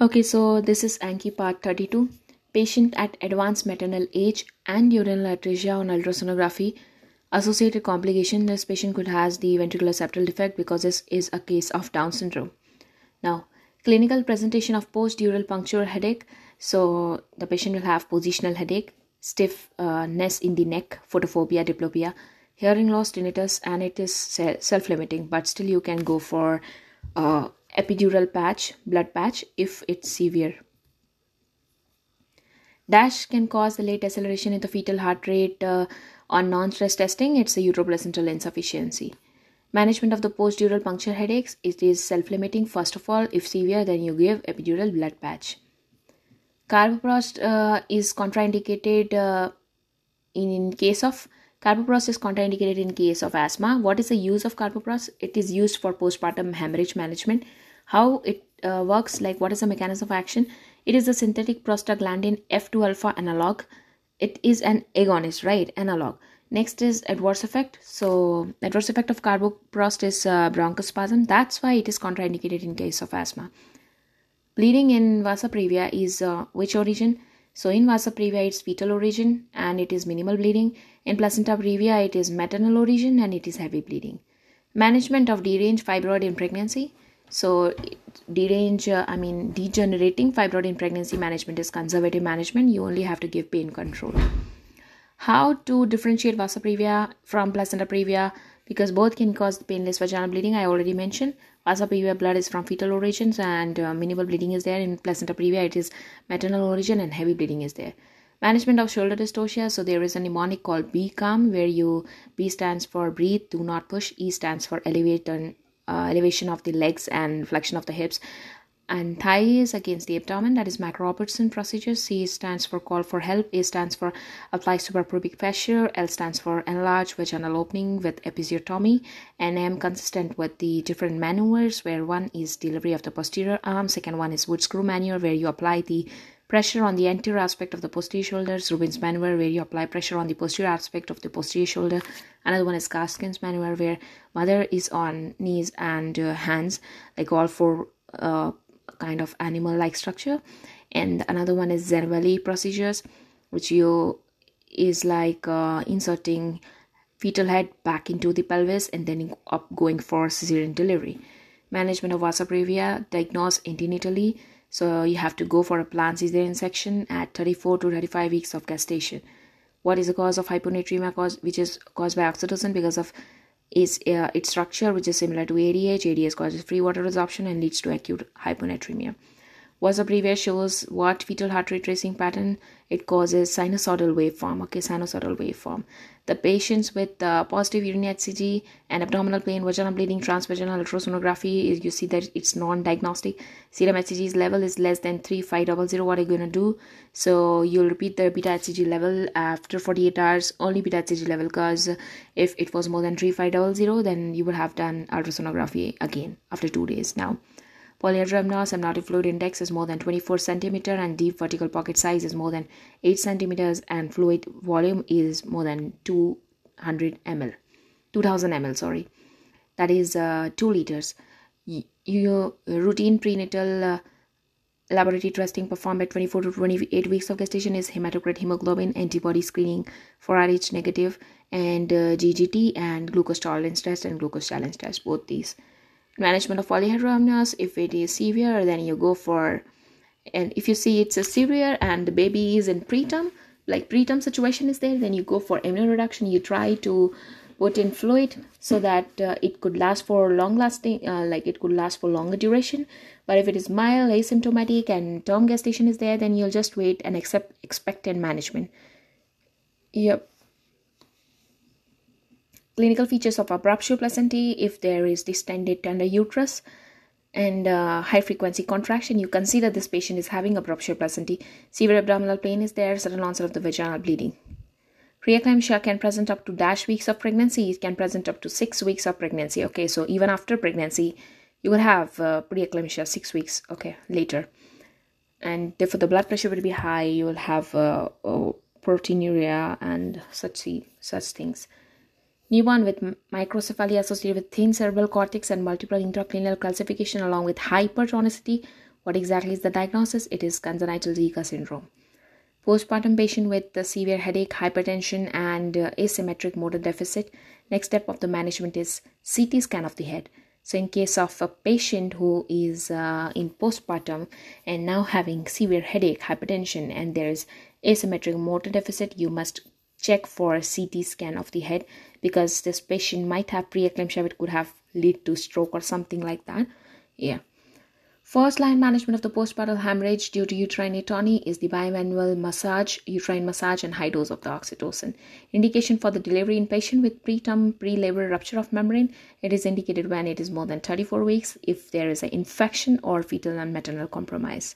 Okay, so this is Anki part 32. Patient at advanced maternal age and urinary atresia on ultrasonography. Associated complication this patient could has the ventricular septal defect because this is a case of Down syndrome. Now, clinical presentation of post-dural puncture headache. So the patient will have positional headache, stiffness in the neck, photophobia, diplopia, hearing loss, tinnitus, and it is self-limiting. But still, you can go for uh, epidural patch, blood patch, if it's severe. DASH can cause the late acceleration in the fetal heart rate uh, on non-stress testing. It's a uteroplacental insufficiency. Management of the post-dural puncture headaches. It is self-limiting. First of all, if severe, then you give epidural blood patch. Carboprost uh, is contraindicated uh, in, in case of Carboprost is contraindicated in case of asthma. What is the use of carboprost? It is used for postpartum hemorrhage management how it uh, works like what is the mechanism of action. It is a synthetic prostaglandin f2 alpha analog. It is an agonist right? Analog. Next is adverse effect. So adverse effect of carboprost is uh, bronchospasm. That's why it is contraindicated in case of asthma. Bleeding in vasa previa is uh, which origin? So in vasa previa it's fetal origin and it is minimal bleeding. In placenta previa it is maternal origin and it is heavy bleeding. Management of deranged fibroid in pregnancy so, derange, uh, I mean, degenerating fibroid in pregnancy management is conservative management. You only have to give pain control. How to differentiate vasa previa from placenta previa? Because both can cause painless vaginal bleeding. I already mentioned vasa previa blood is from fetal origins and uh, minimal bleeding is there. In placenta previa, it is maternal origin and heavy bleeding is there management of shoulder dystocia so there is a mnemonic called b calm where you b stands for breathe do not push e stands for elevate and uh, elevation of the legs and flexion of the hips. And thigh is against the abdomen. That is mac robertson procedure. C stands for call for help. A stands for apply suprapubic pressure. L stands for enlarge vaginal opening with episiotomy. And m consistent with the different maneuvers where one is delivery of the posterior arm second one is wood screw maneuver where you apply the pressure on the anterior aspect of the posterior shoulders, rubin's maneuver where you apply pressure on the posterior aspect of the posterior shoulder. Another one is gaskins maneuver where mother is on knees and uh, hands like all four uh, kind of animal like structure. And another one is Zavanelli procedures which you is like uh, inserting fetal head back into the pelvis and then up going for cesarean delivery. Management of vasa previa diagnosed antenatally so you have to go for a planned cesarean section at 34 to 35 weeks of gestation what is the cause of hyponatremia cause which is caused by oxytocin because of is uh, its structure which is similar to ADH. ADH causes free water absorption and leads to acute hyponatremia. Vasa previa shows what fetal heart rate tracing pattern it causes sinusoidal waveform. Okay, sinusoidal waveform. The patients with uh, positive urinary HCG and abdominal pain, vaginal bleeding, transvaginal ultrasonography, you see that it's non-diagnostic. Serum HCG's level is less than 3500. What are you gonna do? So you'll repeat the beta HCG level after 48 hours, only beta HCG level, because if it was more than 3500, then you would have done ultrasonography again after two days. Now Polyhydramnios amniotic fluid index is more than 24 centimeter and deep vertical pocket size is more than 8 centimeters and fluid volume is more than 200 ml. 2000 ml, sorry. That is uh, 2 liters. Your routine prenatal uh, laboratory testing performed at 24 to 28 weeks of gestation is hematocrit hemoglobin antibody screening for Rh negative and uh, GGT and glucose tolerance test and glucose challenge test both these management of polyhydramnios if it is severe then you go for and if you see it's a severe and the baby is in preterm like preterm situation is there then you go for amnioreduction you try to put in fluid so that uh, it could last for long lasting uh, like it could last for longer duration. But if it is mild asymptomatic and term gestation is there then you'll just wait and accept expectant management. Yep clinical features of abruptio placentae if there is distended tender uterus and uh, high frequency contraction you consider this patient is having abruptio placentae severe abdominal pain is there sudden onset of the vaginal bleeding. Preeclampsia can present up to dash weeks of pregnancy it can present up to six weeks of pregnancy okay? So even after pregnancy you will have uh, preeclampsia six weeks okay later. And therefore the blood pressure will be high you will have uh, oh, proteinuria and such such things Newborn with microcephaly associated with thin cerebral cortex and multiple intracranial calcification along with hypertonicity What exactly is the diagnosis? It is congenital Zika syndrome. Postpartum patient with severe headache, hypertension, and uh, asymmetric motor deficit. Next step of the management is CT scan of the head. So, in case of a patient who is uh, in postpartum and now having severe headache, hypertension, and there is asymmetric motor deficit, you must check for a CT scan of the head because this patient might have preeclampsia, which could have lead to stroke or something like that. Yeah. First line management of the postpartum hemorrhage due to uterine atony is the bimanual massage, uterine massage, and high dose of the oxytocin. Indication for the delivery in patient with preterm pre-labor rupture of membrane. It is indicated when it is more than 34 weeks, if there is an infection or fetal and maternal compromise.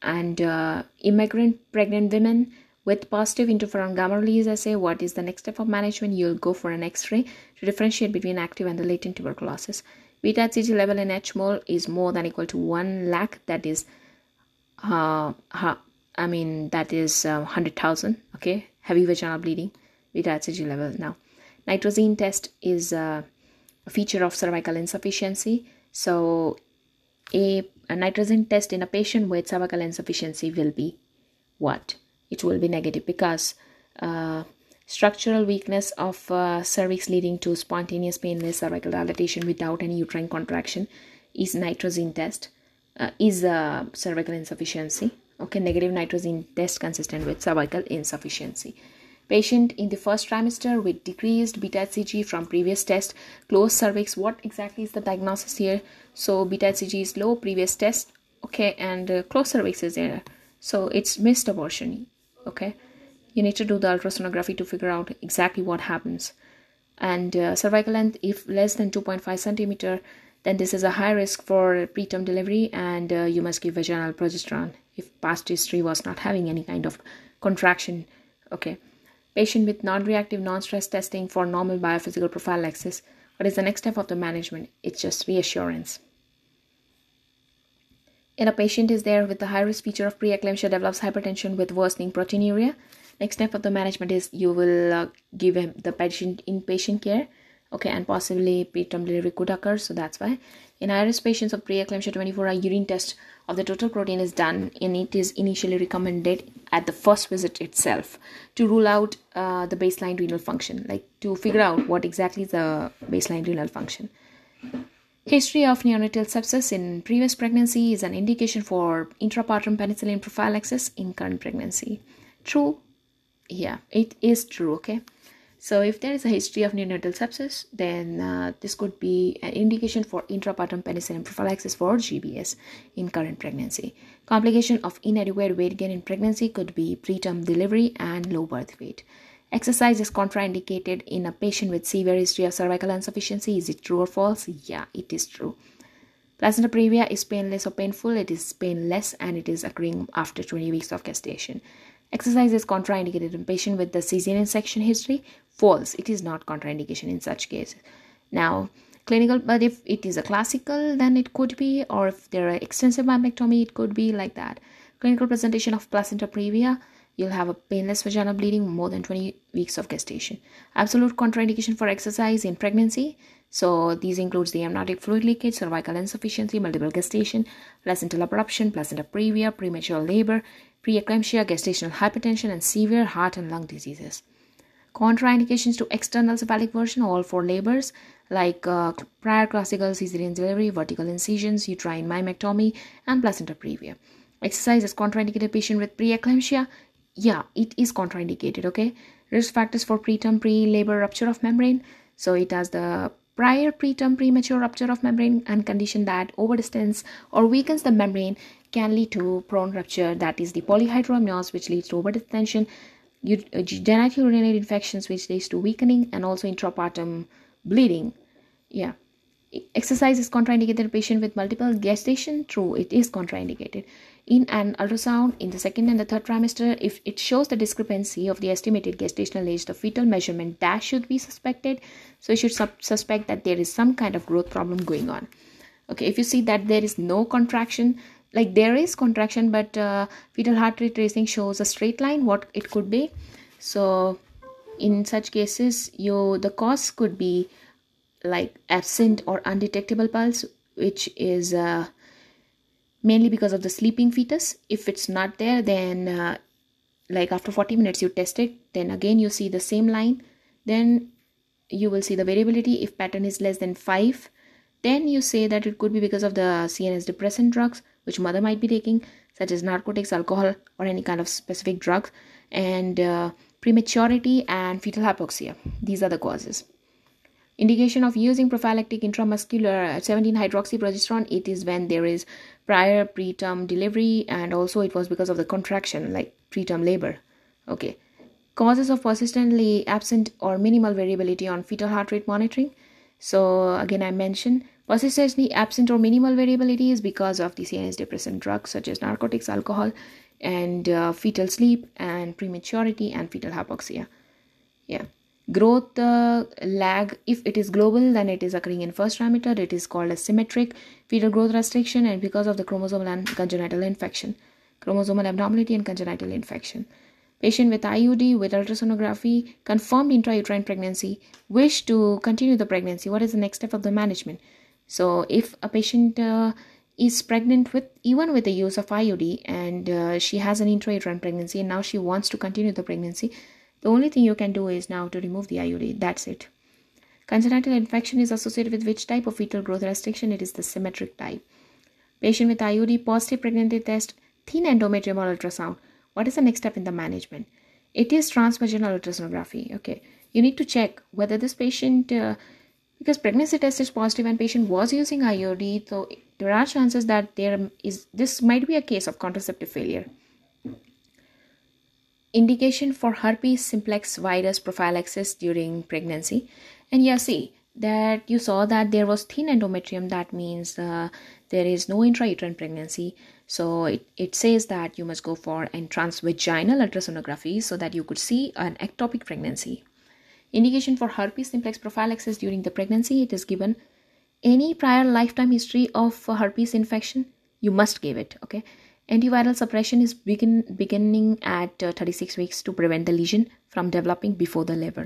And uh, immigrant pregnant women with positive interferon gamma release assay, what is the next step of management? You'll go for an X-ray to differentiate between active and the latent tuberculosis. Beta HCG level in H mole is more than equal to 1 lakh. That is, uh, I mean, that is uh, 100,000. Okay. Heavy vaginal bleeding. Beta HCG level. Now, nitrazine test is uh, a feature of cervical insufficiency. So, a, a test in a patient with cervical insufficiency will be what? It will be negative because uh, structural weakness of uh, cervix leading to spontaneous painless cervical dilatation without any uterine contraction is nitrazine test uh, is uh, cervical insufficiency. Okay negative nitrazine test consistent with cervical insufficiency. Patient in the first trimester with decreased beta hcg from previous test closed cervix. What exactly is the diagnosis here? So beta hcg is low previous test. Okay and uh, closed cervix is there. So it's missed abortion okay? You need to do the ultrasonography to figure out exactly what happens. And uh, cervical length if less than 2.5 centimeter then this is a high risk for preterm delivery and uh, you must give vaginal progesterone if past history was not having any kind of contraction okay? Patient with non-reactive non-stress testing for normal biophysical prophylaxis what is the next step of the management? It's just reassurance in a patient is there with the high risk feature of preeclampsia develops hypertension with worsening proteinuria. Next step of the management is you will uh, give him the patient inpatient care okay and possibly preterm delivery could occur so that's why. In high-risk patients of preeclampsia 24 hour urine test of the total protein is done and it is initially recommended at the first visit itself to rule out uh, the baseline renal function like to figure out what exactly is the baseline renal function history of neonatal sepsis in previous pregnancy is an indication for intrapartum penicillin prophylaxis in current pregnancy. True? Yeah it is true okay? So if there is a history of neonatal sepsis then uh, this could be an indication for intrapartum penicillin prophylaxis for gbs in current pregnancy. Complication of inadequate weight gain in pregnancy could be preterm delivery and low birth weight exercise is contraindicated in a patient with severe history of cervical insufficiency is it true or false yeah it is true placenta previa is painless or painful it is painless and it is occurring after 20 weeks of gestation Exercise is contraindicated in patient with the cesarean section history. False. It is not contraindication in such cases. Now, clinical, but if it is a classical, then it could be, or if there are extensive myomectomy, it could be like that. Clinical presentation of placenta previa, you'll have a painless vaginal bleeding more than 20 weeks of gestation. Absolute contraindication for exercise in pregnancy. So these includes the amniotic fluid leakage, cervical insufficiency, multiple gestation, placental abruption, placenta previa, premature labor, preeclampsia, gestational hypertension, and severe heart and lung diseases. Contraindications to external cephalic version, all four labors, like uh, prior classical cesarean delivery, vertical incisions, uterine myomectomy, and placenta previa. Exercise is contraindicated patient with preeclampsia. Yeah, it is contraindicated, okay? Risk factors for preterm pre-labor rupture of membrane. So it has the prior preterm premature rupture of membrane and condition that overdistance or weakens the membrane can lead to prone rupture that is the polyhydramnios which leads to overdistension uh, genital urinary infections which leads to weakening and also intrapartum bleeding yeah exercise is contraindicated in patient with multiple gestation true it is contraindicated in an ultrasound in the second and the third trimester if it shows the discrepancy of the estimated gestational age the fetal measurement that should be suspected. So you should suspect that there is some kind of growth problem going on. Okay if you see that there is no contraction like there is contraction but uh, fetal heart rate tracing shows a straight line what it could be. So in such cases you the cause could be like absent or undetectable pulse which is uh, mainly because of the sleeping fetus. If it's not there, then uh, like after 40 minutes you test it, then again you see the same line, then you will see the variability. If pattern is less than 5, then you say that it could be because of the CNS depressant drugs which mother might be taking, such as narcotics, alcohol, or any kind of specific drugs, and uh, prematurity and fetal hypoxia. These are the causes. Indication of using prophylactic intramuscular 17 hydroxyprogesterone it is when there is prior preterm delivery and also it was because of the contraction like preterm labor. Okay. Causes of persistently absent or minimal variability on fetal heart rate monitoring. So again I mentioned persistently absent or minimal variability is because of the CNS depressant drugs such as narcotics, alcohol, and uh, fetal sleep and prematurity and fetal hypoxia. Yeah growth uh, lag if it is global then it is occurring in first trimester it is called a symmetric fetal growth restriction and because of the chromosomal and congenital infection chromosomal abnormality and congenital infection. Patient with iud with ultrasonography confirmed intrauterine pregnancy wish to continue the pregnancy. What is the next step of the management? So if a patient uh, is pregnant with even with the use of iud and uh, she has an intrauterine pregnancy and now she wants to continue the pregnancy the only thing you can do is now to remove the IUD. That's it. Congenital infection is associated with which type of fetal growth restriction? It is the symmetric type. Patient with IUD, positive pregnancy test, thin endometrium or ultrasound. What is the next step in the management? It is transvaginal ultrasonography. Okay, you need to check whether this patient, uh, because pregnancy test is positive and patient was using IUD, so there are chances that there is this might be a case of contraceptive failure indication for herpes simplex virus prophylaxis during pregnancy. And yeah see that you saw that there was thin endometrium. That means uh, there is no intrauterine pregnancy. So it, it says that you must go for a transvaginal ultrasonography so that you could see an ectopic pregnancy. Indication for herpes simplex prophylaxis during the pregnancy. It is given any prior lifetime history of herpes infection. You must give it okay Antiviral suppression is begin, beginning at uh, 36 weeks to prevent the lesion from developing before the labor.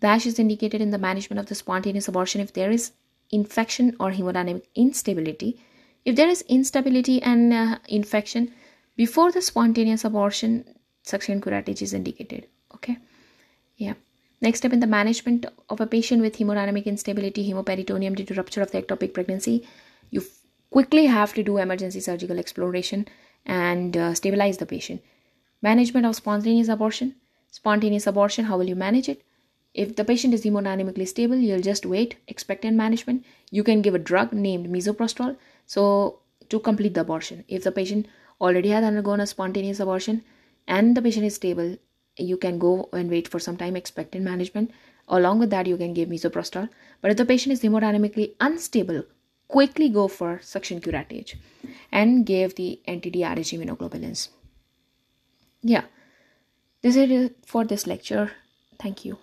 DASH is indicated in the management of the spontaneous abortion if there is infection or hemodynamic instability. If there is instability and uh, infection before the spontaneous abortion, suction curettage is indicated. Okay. Yeah. Next step in the management of a patient with hemodynamic instability, hemoperitoneum due to rupture of the ectopic pregnancy, you quickly have to do emergency surgical exploration and uh, stabilize the patient. Management of spontaneous abortion. Spontaneous abortion, how will you manage it? If the patient is hemodynamically stable, you'll just wait, expectant management. You can give a drug named misoprostol so to complete the abortion. If the patient already has undergone a spontaneous abortion and the patient is stable, you can go and wait for some time, expectant management. Along with that, you can give misoprostol. But if the patient is hemodynamically unstable, quickly go for suction curettage and gave the anti-DRG immunoglobulins. Yeah, this is it for this lecture. Thank you.